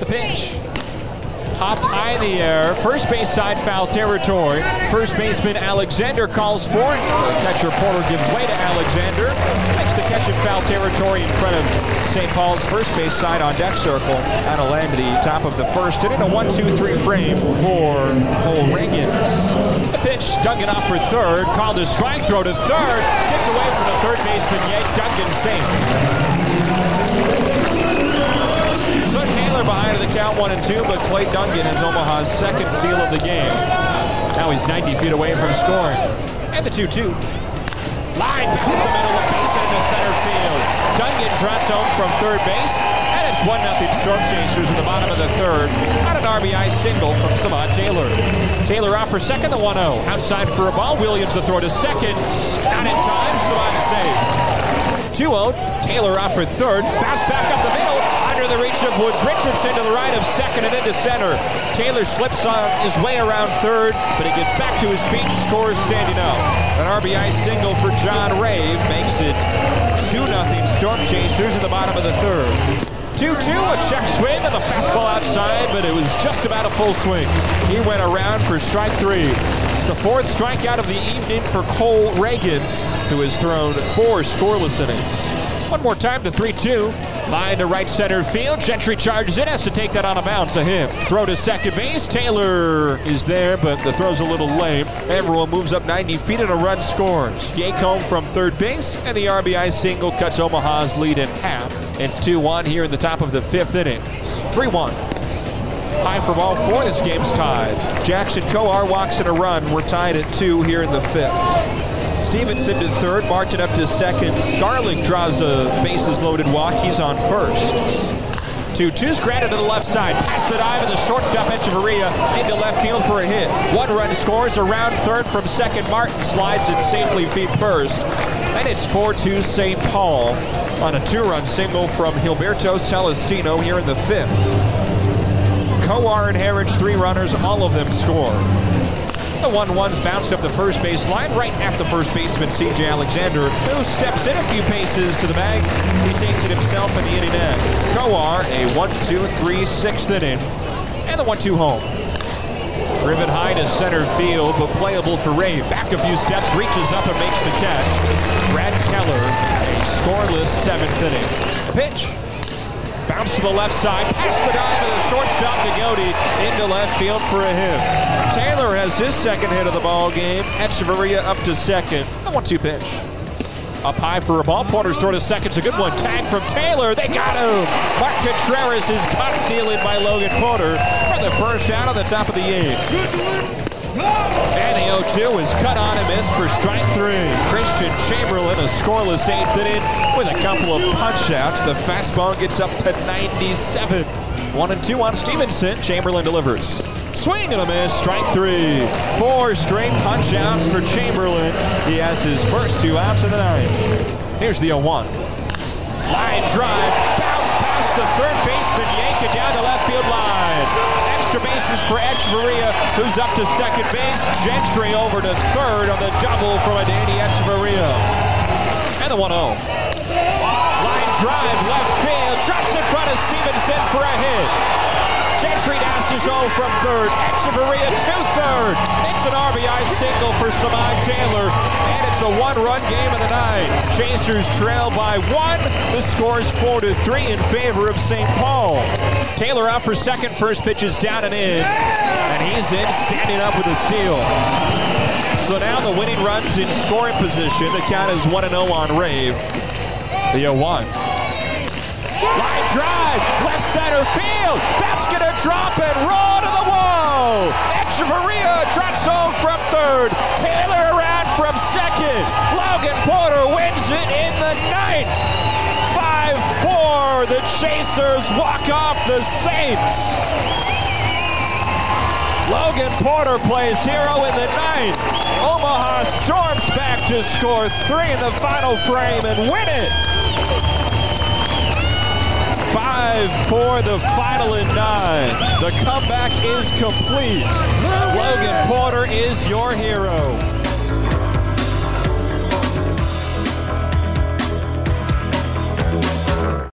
The pitch. Hopped high in the air. First base side foul territory. First baseman Alexander calls for it. Catcher Porter gives way to Alexander. Makes the catch in foul territory in front of St. Paul's first base side on deck circle. Out of Lamity, top of the first. And in a 1 2 3 frame for Cole Ragans. The pitch, Dungan off for third. Called a strike throw to third. Gets away from the third baseman, yet Dungan safe. Behind the count one and two, but Clay Dungan is Omaha's second steal of the game. Now he's 90 feet away from scoring. And the 2-2. Line back up the middle of base into center field. Duncan trots home from third base. And it's 1 0 Storm Chasers in the bottom of the third on an RBI single from Samad Taylor. Taylor off for second, the 1 0. Outside for a ball. Williams the throw to second. Not in time. Samad safe. 2 0. Taylor off for third. Bounce back up the middle. Under the reach of Woods. Richardson to the right of second and into center. Taylor slips on his way around third, but he gets back to his feet, scores standing up. An RBI single for John Rave makes it 2 0 Storm Chasers in the bottom of the third. 2 2, a check swing and a fastball outside, but it was just about a full swing. He went around for strike three. The fourth strikeout of the evening for Cole Ragans, who has thrown four scoreless innings. One more time to 3 2. Line to right center field. Gentry charges in, has to take that on a bounce. A hit. Throw to second base. Taylor is there, but the throw's a little lame. Everyone moves up 90 feet and a run scores. Yake home from third base, and the RBI single cuts Omaha's lead in half. It's 2 1 here in the top of the fifth inning. 3 1. High for ball four. This game's tied. Jackson Kowar walks in a run. We're tied at two here in the fifth. Stevenson to third, Martin up to second. Garlick draws a bases loaded walk. He's on first. Two twos granted to the left side. Past the dive of the shortstop Echeverria into left field for a hit. One run scores around third from second. Martin slides it safely feet first. And it's 4-2 St. Paul on a two-run single from Gilberto Celestino here in the fifth. Kowar and Harridge, three runners, all of them score. The 1 1's bounced up the first base line right at the first baseman, CJ Alexander, who steps in a few paces to the bag. He takes it himself in the inning ends. Kowar, a 1 2 3 sixth inning, and the 1 2 home. Driven high to center field, but playable for Ray. Back a few steps, reaches up and makes the catch. Brad Keller, a scoreless seventh inning. A pitch. Bounce to the left side, past the dive of the shortstop Nagodi into left field for a hit. Taylor has his second hit of the ball game. Echeverria up to second. A one-two pitch. Up high for a ball. Porter's throw to second. It's a good one. Tag from Taylor. They got him. Mark Contreras is caught stealing by Logan Porter for the first out on the top of the eighth. And the 0-2 is cut on and missed for strike three. Christian Chamberlain, a scoreless eighth inning with a couple of punch outs. The fastball gets up to 97. One and two on Stevenson. Chamberlain delivers. Swing and a miss, strike three. Four straight punch outs for Chamberlain. He has his first two outs of the ninth. Here's the 0 1. Line drive, the third baseman, yank it down the left field line extra bases for Echeverria, who's up to second base. Gentry over to third on the double from a Danny. And the 1 0. Line drive, left field, drops in front of Stevenson for a hit. Gentry dashes home from third. Echeverria to third. It's an RBI single for Samad Taylor. And a one-run game of the night. Chasers trail by one. The score is four to three in favor of St. Paul. Taylor out for second. First pitch is down and in. And he's in, standing up with a steal. So now the winning run's in scoring position. The count is 1 0 on Rave. The 0 1. Line drive, left center field. That's to drop and roll to the wall. Echeverria trots home from third. From second. Logan Porter wins it in the ninth. 5-4. The Chasers walk off the Saints. Logan Porter plays hero in the ninth. Omaha storms back to score three in the final frame and win it. 5-4 the final in nine. The comeback is complete. Logan Porter is your hero.